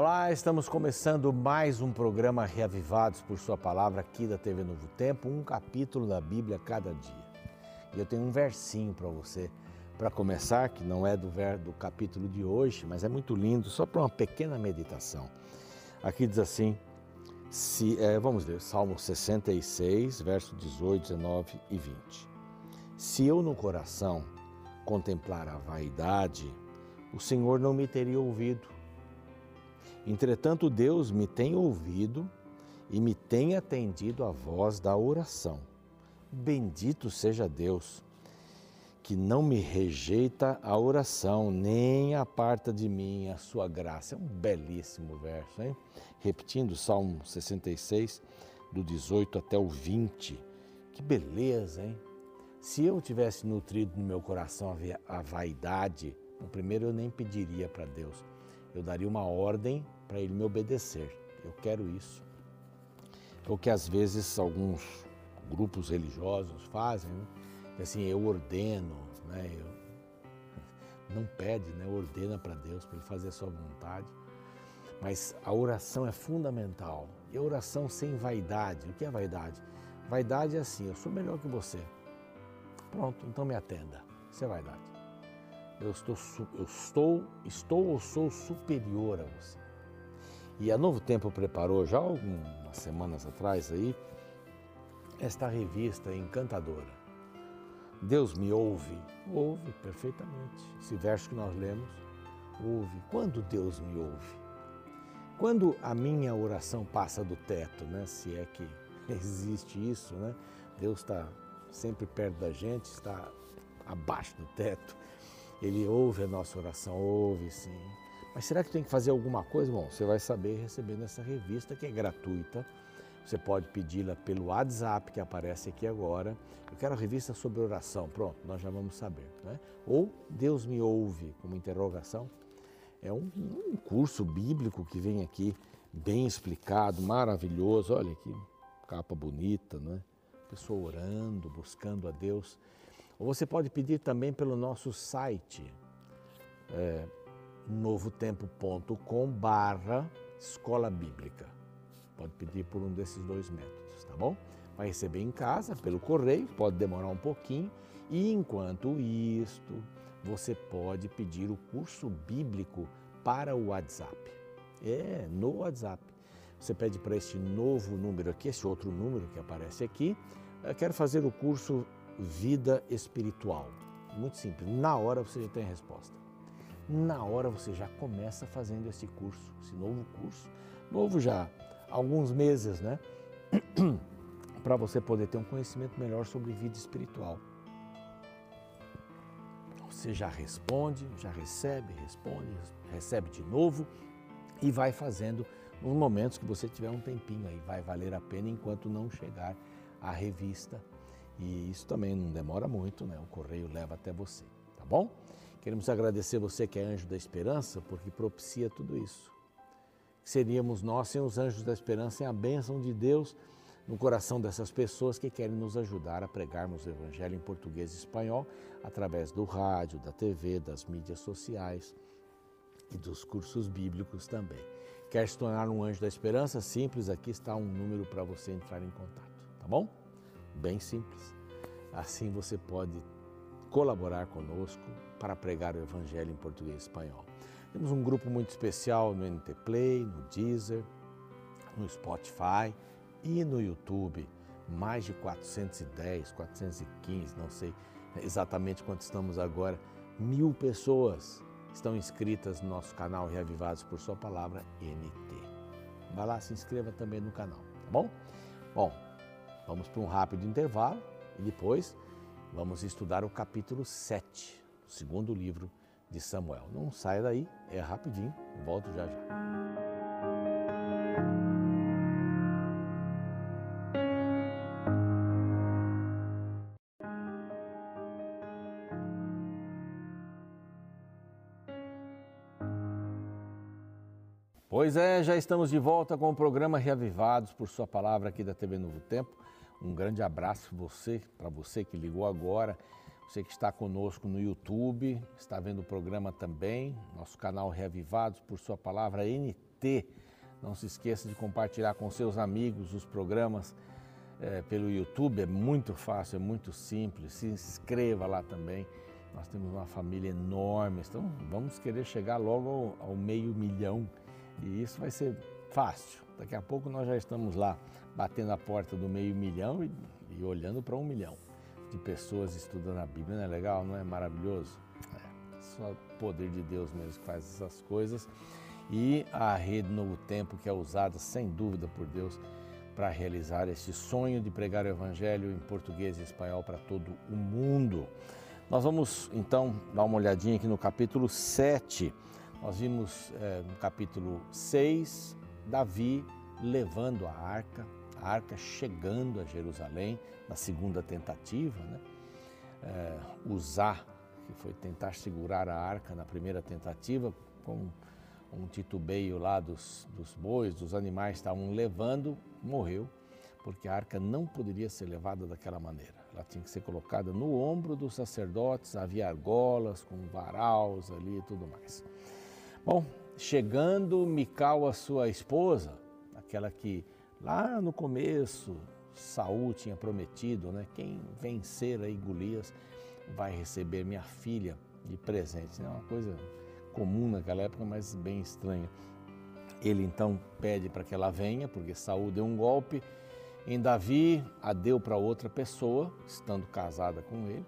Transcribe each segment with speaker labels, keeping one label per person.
Speaker 1: Olá, estamos começando mais um programa Reavivados por Sua Palavra aqui da TV Novo Tempo, um capítulo da Bíblia cada dia. E eu tenho um versinho para você para começar, que não é do, ver, do capítulo de hoje, mas é muito lindo, só para uma pequena meditação. Aqui diz assim: se, é, vamos ler, Salmo 66, verso 18, 19 e 20. Se eu no coração contemplar a vaidade, o Senhor não me teria ouvido Entretanto, Deus me tem ouvido e me tem atendido a voz da oração. Bendito seja Deus, que não me rejeita a oração, nem aparta de mim a sua graça. É um belíssimo verso, hein? Repetindo Salmo 66, do 18 até o 20. Que beleza, hein? Se eu tivesse nutrido no meu coração a vaidade, o primeiro eu nem pediria para Deus. Eu daria uma ordem para ele me obedecer. Eu quero isso. É o que às vezes alguns grupos religiosos fazem, né? assim, eu ordeno, né? Eu, não pede, né? ordena para Deus, para Ele fazer a sua vontade. Mas a oração é fundamental. E a oração sem vaidade. O que é vaidade? Vaidade é assim, eu sou melhor que você. Pronto, então me atenda. Isso é vaidade. Eu estou, eu estou, estou ou sou superior a você. E a Novo Tempo preparou já algumas semanas atrás aí esta revista encantadora. Deus me ouve? Ouve perfeitamente. Esse verso que nós lemos, ouve. Quando Deus me ouve? Quando a minha oração passa do teto, né? Se é que existe isso, né? Deus está sempre perto da gente, está abaixo do teto. Ele ouve a nossa oração, ouve sim. Mas será que tem que fazer alguma coisa? Bom, você vai saber recebendo essa revista que é gratuita. Você pode pedi-la pelo WhatsApp que aparece aqui agora. Eu quero a revista sobre oração. Pronto, nós já vamos saber. Né? Ou Deus me ouve, como interrogação. É um, um curso bíblico que vem aqui bem explicado, maravilhoso. Olha que capa bonita, né? Pessoa orando, buscando a Deus. Ou você pode pedir também pelo nosso site. É, novotempo.com barra escola bíblica. Pode pedir por um desses dois métodos, tá bom? Vai receber em casa, pelo correio, pode demorar um pouquinho. E enquanto isto, você pode pedir o curso bíblico para o WhatsApp. É, no WhatsApp. Você pede para este novo número aqui, esse outro número que aparece aqui. Quero fazer o curso Vida Espiritual. Muito simples. Na hora você já tem a resposta na hora você já começa fazendo esse curso, esse novo curso, novo já alguns meses, né? Para você poder ter um conhecimento melhor sobre vida espiritual. Você já responde, já recebe, responde, recebe de novo e vai fazendo nos momentos que você tiver um tempinho aí. Vai valer a pena enquanto não chegar a revista. E isso também não demora muito, né? O correio leva até você, tá bom? Queremos agradecer você que é anjo da esperança, porque propicia tudo isso. Seríamos nós sem os anjos da esperança, sem a bênção de Deus no coração dessas pessoas que querem nos ajudar a pregarmos o Evangelho em português e espanhol através do rádio, da TV, das mídias sociais e dos cursos bíblicos também. Quer se tornar um anjo da esperança? Simples, aqui está um número para você entrar em contato, tá bom? Bem simples. Assim você pode colaborar conosco para pregar o Evangelho em português e espanhol. Temos um grupo muito especial no NT Play, no Deezer, no Spotify e no YouTube. Mais de 410, 415, não sei exatamente quanto estamos agora. Mil pessoas estão inscritas no nosso canal Reavivados por Sua Palavra NT. Vá lá, se inscreva também no canal, tá bom? Bom, vamos para um rápido intervalo e depois vamos estudar o capítulo 7 segundo livro de Samuel. Não saia daí, é rapidinho, volto já já. Pois é, já estamos de volta com o programa Reavivados por Sua Palavra aqui da TV Novo Tempo. Um grande abraço você, para você que ligou agora Você que está conosco no YouTube, está vendo o programa também, nosso canal Reavivados por Sua Palavra NT. Não se esqueça de compartilhar com seus amigos os programas é, pelo YouTube, é muito fácil, é muito simples. Se inscreva lá também. Nós temos uma família enorme, então vamos querer chegar logo ao, ao meio milhão e isso vai ser fácil. Daqui a pouco nós já estamos lá batendo a porta do meio milhão e, e olhando para um milhão de pessoas estudando a Bíblia. Não é legal? Não é maravilhoso? É, só o poder de Deus mesmo que faz essas coisas. E a Rede Novo Tempo, que é usada sem dúvida por Deus para realizar esse sonho de pregar o Evangelho em português e espanhol para todo o mundo. Nós vamos então dar uma olhadinha aqui no capítulo 7. Nós vimos é, no capítulo 6 Davi levando a arca, arca chegando a Jerusalém na segunda tentativa, né? É, usar, que foi tentar segurar a arca na primeira tentativa, com um titubeio lá dos, dos bois, dos animais estavam levando, morreu, porque a arca não poderia ser levada daquela maneira. Ela tinha que ser colocada no ombro dos sacerdotes, havia argolas com varaus ali e tudo mais. Bom, chegando Mical, a sua esposa, aquela que lá no começo Saul tinha prometido, né? Quem vencer aí Golias vai receber minha filha de presente. É uma coisa comum naquela época, mas bem estranha. Ele então pede para que ela venha, porque Saul deu um golpe em Davi, a deu para outra pessoa, estando casada com ele.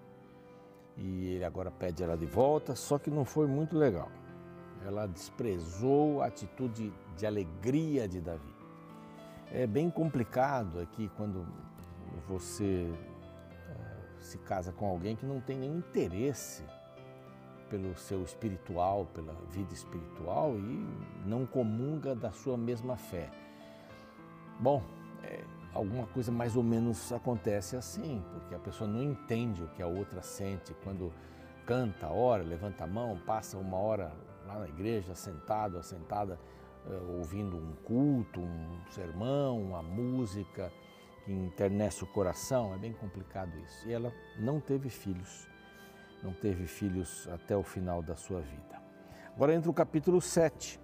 Speaker 1: E ele agora pede ela de volta, só que não foi muito legal. Ela desprezou a atitude de alegria de Davi. É bem complicado aqui quando você é, se casa com alguém que não tem nenhum interesse pelo seu espiritual, pela vida espiritual e não comunga da sua mesma fé. Bom, é, alguma coisa mais ou menos acontece assim, porque a pessoa não entende o que a outra sente quando canta, ora, levanta a mão, passa uma hora lá na igreja, sentado, assentada, uh, ouvindo um culto, um sermão, uma música que internece o coração, é bem complicado isso. E ela não teve filhos, não teve filhos até o final da sua vida. Agora entra o capítulo 7.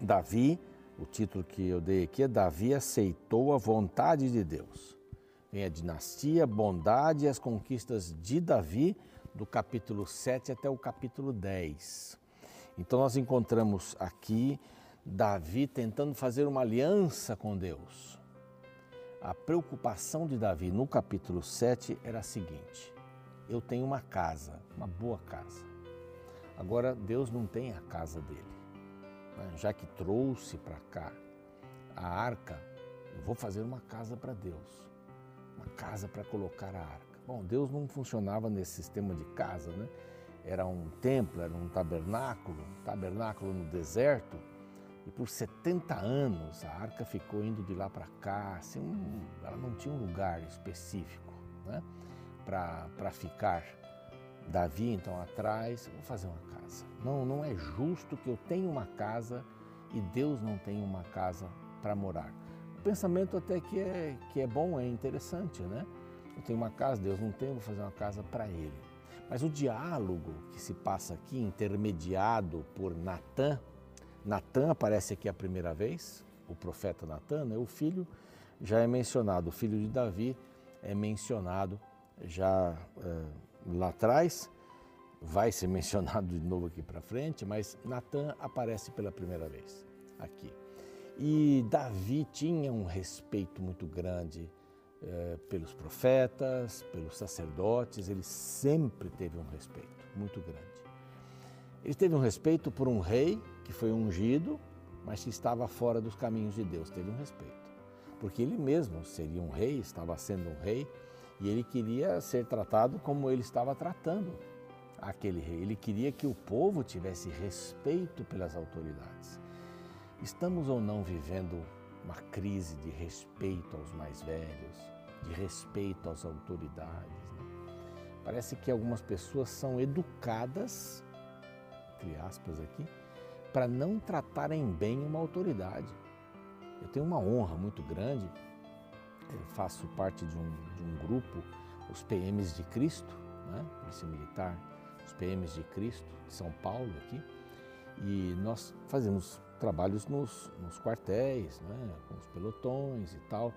Speaker 1: Davi, o título que eu dei aqui é Davi aceitou a vontade de Deus. Vem a dinastia, bondade e as conquistas de Davi, do capítulo 7 até o capítulo 10. Então nós encontramos aqui Davi tentando fazer uma aliança com Deus. A preocupação de Davi no capítulo 7 era a seguinte: eu tenho uma casa, uma boa casa. Agora Deus não tem a casa dele. Né? Já que trouxe para cá a arca, eu vou fazer uma casa para Deus. Uma casa para colocar a arca. Bom, Deus não funcionava nesse sistema de casa, né? Era um templo, era um tabernáculo, um tabernáculo no deserto. E por 70 anos a arca ficou indo de lá para cá, assim, um, ela não tinha um lugar específico né, para ficar. Davi, então, atrás, vou fazer uma casa. Não, não é justo que eu tenha uma casa e Deus não tenha uma casa para morar. O pensamento até que é, que é bom, é interessante, né? Eu tenho uma casa, Deus não tem, vou fazer uma casa para Ele. Mas o diálogo que se passa aqui, intermediado por Natã, Natã aparece aqui a primeira vez, o profeta Natã, né? o filho já é mencionado, o filho de Davi é mencionado já é, lá atrás, vai ser mencionado de novo aqui para frente, mas Natã aparece pela primeira vez aqui. E Davi tinha um respeito muito grande é, pelos profetas, pelos sacerdotes, ele sempre teve um respeito muito grande. Ele teve um respeito por um rei que foi ungido, mas que estava fora dos caminhos de Deus, teve um respeito. Porque ele mesmo seria um rei, estava sendo um rei, e ele queria ser tratado como ele estava tratando aquele rei. Ele queria que o povo tivesse respeito pelas autoridades. Estamos ou não vivendo uma crise de respeito aos mais velhos, de respeito às autoridades. Né? Parece que algumas pessoas são educadas, entre aspas aqui, para não tratarem bem uma autoridade. Eu tenho uma honra muito grande, eu faço parte de um, de um grupo, os PMs de Cristo, né? Polícia Militar, os PMs de Cristo, de São Paulo aqui, e nós fazemos trabalhos nos, nos quartéis, né? com os pelotões e tal.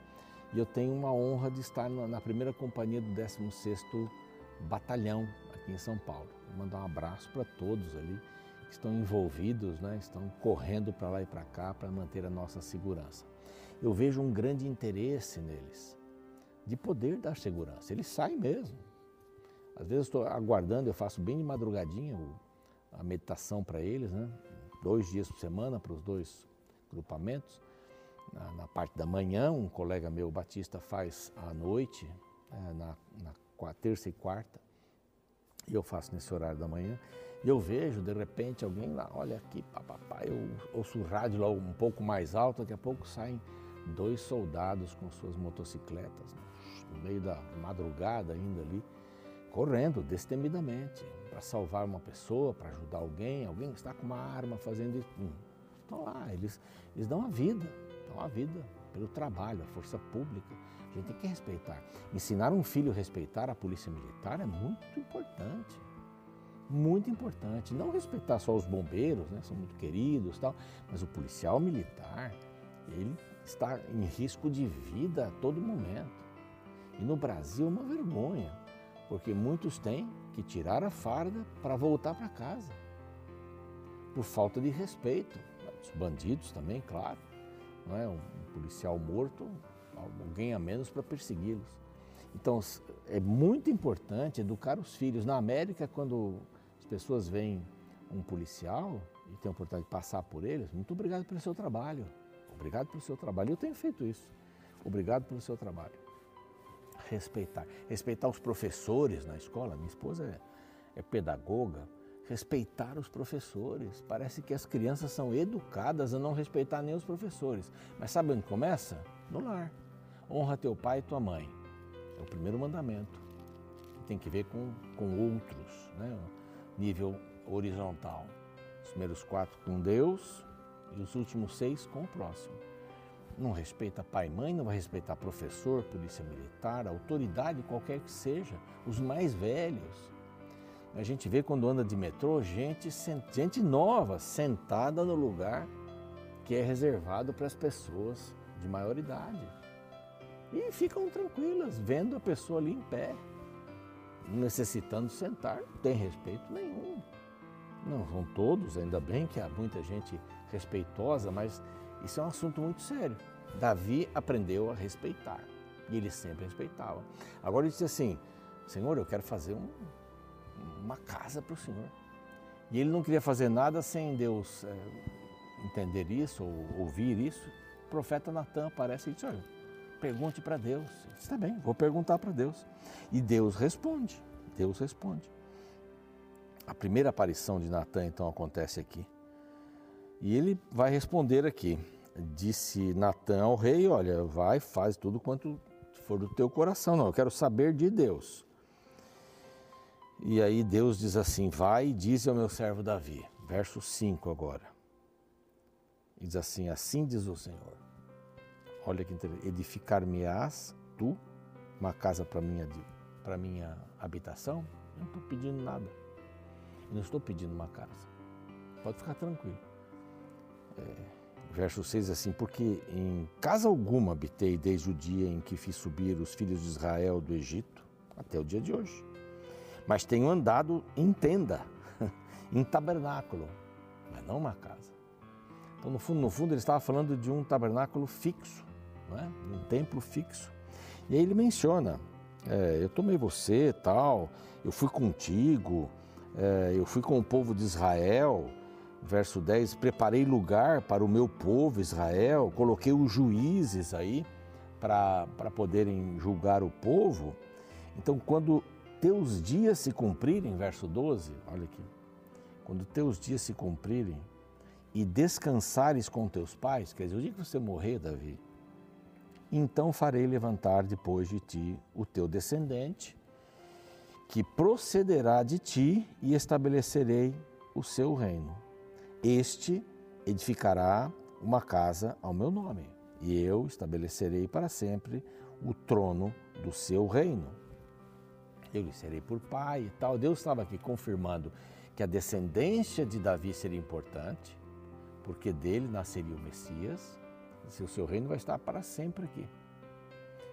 Speaker 1: E eu tenho uma honra de estar na, na primeira companhia do 16º Batalhão aqui em São Paulo. Vou mandar um abraço para todos ali que estão envolvidos, né? estão correndo para lá e para cá para manter a nossa segurança. Eu vejo um grande interesse neles de poder dar segurança. Eles saem mesmo. Às vezes estou aguardando, eu faço bem de madrugadinha a meditação para eles, né? Dois dias por semana para os dois grupamentos. Na, na, parte da manhã, um colega meu, Batista, faz à noite, é, na, na terça e quarta, e eu faço nesse horário da manhã. E eu vejo, de repente, alguém lá, olha aqui, papapá, eu ouço o rádio lá um pouco mais alto, daqui a pouco saem dois soldados com suas motocicletas, né? no meio da madrugada ainda ali, correndo destemidamente para salvar uma pessoa, para ajudar alguém, alguém está com uma arma fazendo isso. Hum, estão lá, eles, eles dão a vida, dão a vida pelo trabalho, a força pública. A gente tem que respeitar. Ensinar um filho a respeitar a polícia militar é muito importante. Muito importante. Não respeitar só os bombeiros, né? são muito queridos tal, mas o policial militar, ele está em risco de vida a todo momento. E no Brasil é uma vergonha, porque muitos têm que tirar a farda para voltar para casa, por falta de respeito. Os bandidos também, claro. Não é? Um policial morto, alguém a menos para persegui-los. Então, é muito importante educar os filhos. Na América, quando as pessoas veem um policial e têm a oportunidade de passar por eles, muito obrigado pelo seu trabalho. Obrigado pelo seu trabalho. Eu tenho feito isso. Obrigado pelo seu trabalho respeitar. Respeitar os professores na escola. Minha esposa é, é pedagoga. Respeitar os professores. Parece que as crianças são educadas a não respeitar nem os professores. Mas sabe onde começa? No lar. Honra teu pai e tua mãe. É o primeiro mandamento. Tem que ver com, com outros, né? nível horizontal. Os primeiros quatro com Deus e os últimos seis com o próximo não respeita pai e mãe, não vai respeitar professor, polícia militar, autoridade qualquer que seja, os mais velhos. A gente vê quando anda de metrô gente, gente nova sentada no lugar que é reservado para as pessoas de maior idade. E ficam tranquilas, vendo a pessoa ali em pé, necessitando sentar, não tem respeito nenhum. Não são todos, ainda bem que há muita gente respeitosa, mas isso é um assunto muito sério. Davi aprendeu a respeitar e ele sempre respeitava. Agora ele disse assim: Senhor, eu quero fazer um, uma casa para o Senhor. E ele não queria fazer nada sem Deus é, entender isso ou ouvir isso. O profeta Natan aparece e diz: Olha, pergunte para Deus. Está bem, vou perguntar para Deus. E Deus responde. Deus responde. A primeira aparição de Natan então acontece aqui. E ele vai responder aqui. Disse Natan ao rei: Olha, vai, faz tudo quanto for do teu coração. Não, eu quero saber de Deus. E aí Deus diz assim: Vai e diz ao meu servo Davi. Verso 5 agora. E diz assim: Assim diz o Senhor. Olha que interessante. Edificar-me-ás tu uma casa para minha, para minha habitação? Eu não estou pedindo nada. Eu não estou pedindo uma casa. Pode ficar tranquilo. É, verso 6 assim: Porque em casa alguma habitei desde o dia em que fiz subir os filhos de Israel do Egito até o dia de hoje. Mas tenho andado em tenda, em tabernáculo, mas não uma casa. Então, no fundo, no fundo ele estava falando de um tabernáculo fixo, não é? um templo fixo. E aí ele menciona: é, Eu tomei você, tal, eu fui contigo, é, eu fui com o povo de Israel verso 10: Preparei lugar para o meu povo Israel, coloquei os juízes aí para poderem julgar o povo. Então, quando teus dias se cumprirem, verso 12, olha aqui, quando teus dias se cumprirem e descansares com teus pais, quer dizer, o dia que você morrer, Davi, então farei levantar depois de ti o teu descendente, que procederá de ti e estabelecerei o seu reino. Este edificará uma casa ao meu nome, e eu estabelecerei para sempre o trono do seu reino. eu lhe serei por pai e tal. Deus estava aqui confirmando que a descendência de Davi seria importante, porque dele nasceria o Messias, e o seu reino vai estar para sempre aqui.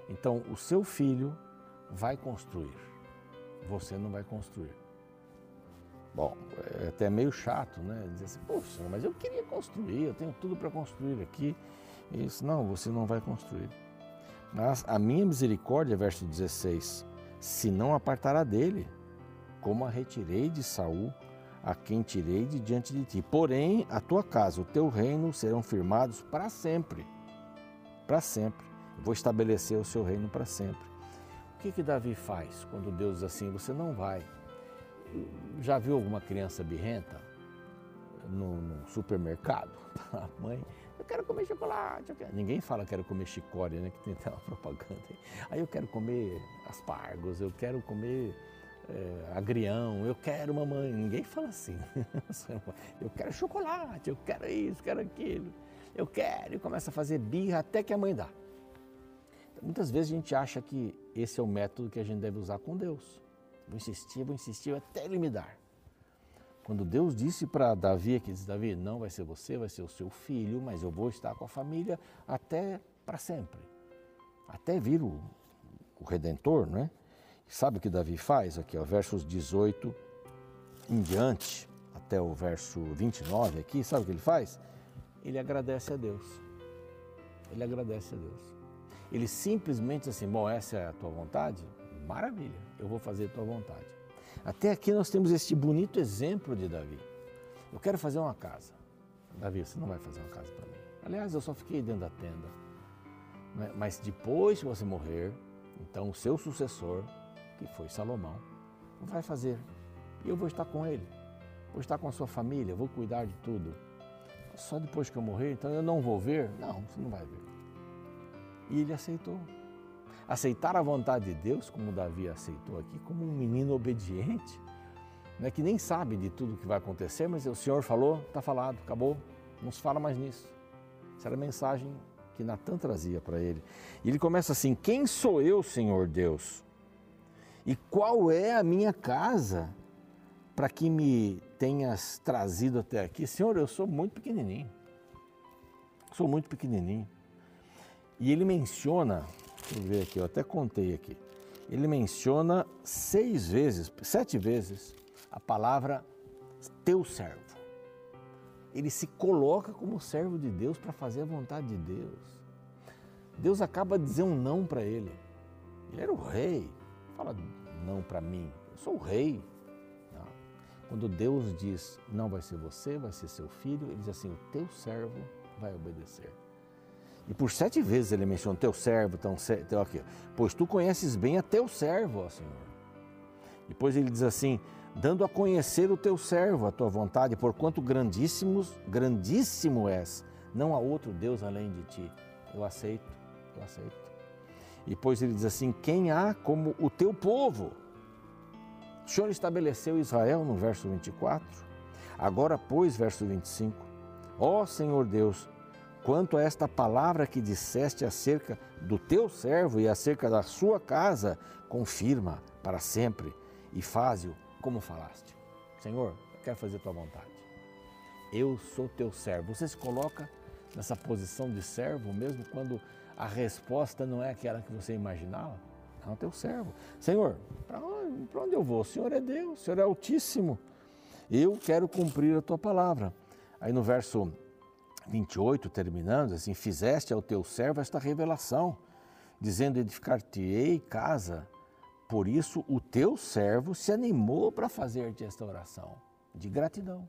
Speaker 1: Então, o seu filho vai construir, você não vai construir. Bom, é até meio chato, né? Dizer assim, poxa, mas eu queria construir, eu tenho tudo para construir aqui. Isso, não, você não vai construir. Mas a minha misericórdia, verso 16, se não apartará dele, como a retirei de Saul, a quem tirei de diante de ti. Porém, a tua casa, o teu reino serão firmados para sempre. Para sempre. vou estabelecer o seu reino para sempre. O que que Davi faz quando Deus diz assim: você não vai? Já viu alguma criança birrenta no, supermercado? A mãe, eu quero comer chocolate. Quero... Ninguém fala quero comer chicória, né? Que tem uma propaganda aí. Aí eu quero comer aspargos, eu quero comer é, agrião, eu quero mamãe. Ninguém fala assim. eu quero chocolate, eu quero isso, quero aquilo. Eu quero, e começa a fazer birra até que a mãe dá. Muitas vezes a gente acha que esse é o método que a gente deve usar com Deus. Vou insistir, vou insistir até ele me dar. Quando Deus disse para Davi, que diz, Davi, não vai ser você, vai ser o seu filho, mas eu vou estar com a família até para sempre. Até vir o, o Redentor, não é? Sabe o que Davi faz? Aqui, ó, versos 18 em diante, até o verso 29 aqui, sabe o que ele faz? Ele agradece a Deus. Ele agradece a Deus. Ele simplesmente assim, bom, essa é a tua vontade? Maravilha, eu vou fazer tua vontade. Até aqui nós temos este bonito exemplo de Davi. Eu quero fazer uma casa. Davi, você não vai fazer uma casa para mim. Aliás, eu só fiquei dentro da tenda. Né? Mas depois que você morrer, então o seu sucessor, que foi Salomão, vai fazer. E eu vou estar com ele. Vou estar com a sua família, vou cuidar de tudo. Só depois que eu morrer, então eu não vou ver? Não, você não vai ver. E ele aceitou aceitar a vontade de Deus, como Davi aceitou aqui, como um menino obediente, né, que nem sabe de tudo que vai acontecer, mas o Senhor falou, está falado, acabou, não se fala mais nisso. Essa era a mensagem que Natan trazia para ele. E ele começa assim: Quem sou eu, Senhor Deus? E qual é a minha casa para que me tenhas trazido até aqui? Senhor, eu sou muito pequenininho. Sou muito pequenininho. E ele menciona Ver aqui, eu até contei aqui. Ele menciona seis vezes, sete vezes, a palavra teu servo. Ele se coloca como servo de Deus para fazer a vontade de Deus. Deus acaba de dizer um não para ele. Ele era o rei. Fala não para mim. Eu sou o rei. Não. Quando Deus diz não vai ser você, vai ser seu filho, ele diz assim: o teu servo vai obedecer. E por sete vezes ele menciona teu servo, teu, teu aqui, pois tu conheces bem a teu servo, ó Senhor. Depois ele diz assim, dando a conhecer o teu servo, a tua vontade, porquanto grandíssimos, grandíssimo és, não há outro Deus além de ti. Eu aceito, eu aceito. E depois ele diz assim: quem há como o teu povo? O Senhor estabeleceu Israel no verso 24. Agora, pois, verso 25: Ó Senhor Deus, quanto a esta palavra que disseste acerca do teu servo e acerca da sua casa, confirma para sempre e faze-o como falaste. Senhor, eu quero fazer tua vontade. Eu sou teu servo. Você se coloca nessa posição de servo mesmo quando a resposta não é aquela que você imaginava? Não, teu servo. Senhor, para onde, onde eu vou? O Senhor é Deus, o Senhor é Altíssimo. Eu quero cumprir a tua palavra. Aí no verso 28, terminando, assim, fizeste ao teu servo esta revelação, dizendo, edificar-te-ei casa. Por isso o teu servo se animou para fazer-te esta oração de gratidão.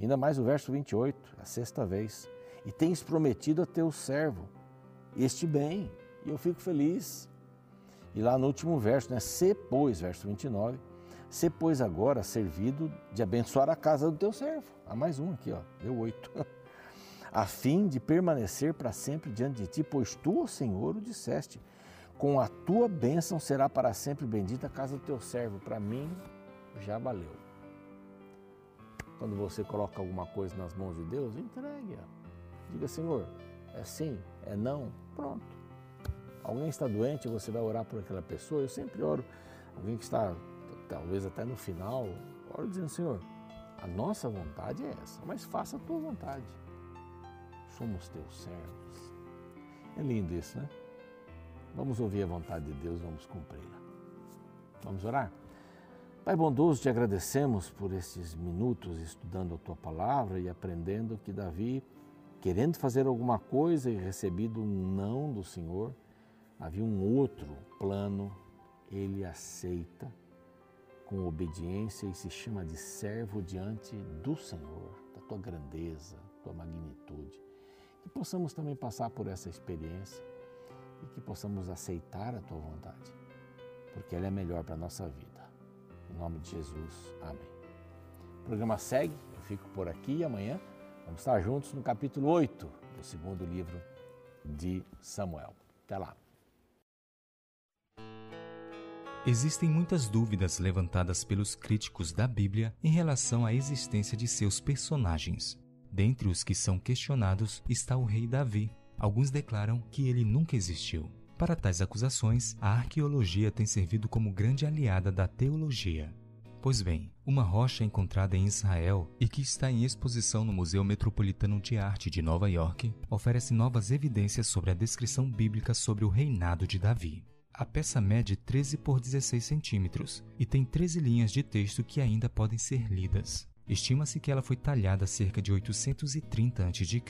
Speaker 1: Ainda mais o verso 28, a sexta vez. E tens prometido a teu servo este bem, e eu fico feliz. E lá no último verso, né? Se, pois, verso 29, se, pois, agora servido de abençoar a casa do teu servo. Há mais um aqui, ó, deu oito. a fim de permanecer para sempre diante de ti, pois tu, ó Senhor, o disseste. Com a tua bênção será para sempre bendita a casa do teu servo. Para mim, já valeu. Quando você coloca alguma coisa nas mãos de Deus, entregue. Diga, Senhor, é sim, é não, pronto. Alguém está doente, você vai orar por aquela pessoa. Eu sempre oro alguém que está talvez até no final, ora dizendo, Senhor, a nossa vontade é essa, mas faça a tua vontade. Somos teus servos. É lindo isso, né? Vamos ouvir a vontade de Deus, vamos cumpri-la. Vamos orar? Pai bondoso, te agradecemos por esses minutos estudando a tua palavra e aprendendo que Davi, querendo fazer alguma coisa e recebido um não do Senhor, havia um outro plano, ele aceita com obediência e se chama de servo diante do Senhor, da tua grandeza, tua magnitude. Que possamos também passar por essa experiência e que possamos aceitar a tua vontade, porque ela é melhor para a nossa vida. Em nome de Jesus, amém. O programa segue, eu fico por aqui e amanhã vamos estar juntos no capítulo 8 do segundo livro de Samuel. Até lá.
Speaker 2: Existem muitas dúvidas levantadas pelos críticos da Bíblia em relação à existência de seus personagens. Dentre os que são questionados está o rei Davi. Alguns declaram que ele nunca existiu. Para tais acusações, a arqueologia tem servido como grande aliada da teologia. Pois bem, uma rocha encontrada em Israel e que está em exposição no Museu Metropolitano de Arte de Nova York oferece novas evidências sobre a descrição bíblica sobre o reinado de Davi. A peça mede 13 por 16 centímetros e tem 13 linhas de texto que ainda podem ser lidas. Estima-se que ela foi talhada cerca de 830 a.C.,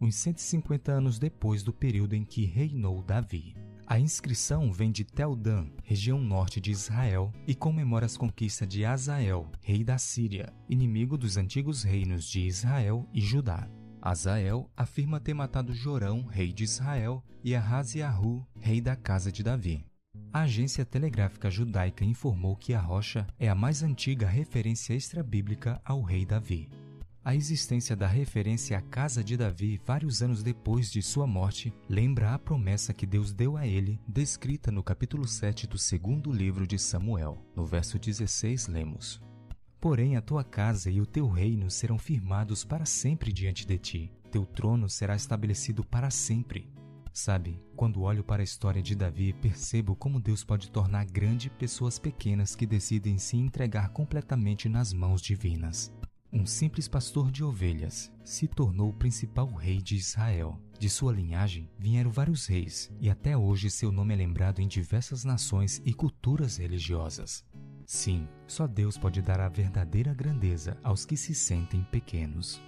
Speaker 2: uns 150 anos depois do período em que reinou Davi. A inscrição vem de Tel Dan, região norte de Israel, e comemora as conquistas de Azael, rei da Síria, inimigo dos antigos reinos de Israel e Judá. Azael afirma ter matado Jorão, rei de Israel, e Ahaziahu, rei da casa de Davi. A agência telegráfica judaica informou que a rocha é a mais antiga referência extra-bíblica ao rei Davi. A existência da referência à casa de Davi vários anos depois de sua morte lembra a promessa que Deus deu a ele, descrita no capítulo 7 do segundo livro de Samuel. No verso 16, lemos: Porém, a tua casa e o teu reino serão firmados para sempre diante de ti. Teu trono será estabelecido para sempre. Sabe, quando olho para a história de Davi, percebo como Deus pode tornar grande pessoas pequenas que decidem se entregar completamente nas mãos divinas. Um simples pastor de ovelhas se tornou o principal rei de Israel. De sua linhagem vieram vários reis, e até hoje seu nome é lembrado em diversas nações e culturas religiosas. Sim, só Deus pode dar a verdadeira grandeza aos que se sentem pequenos.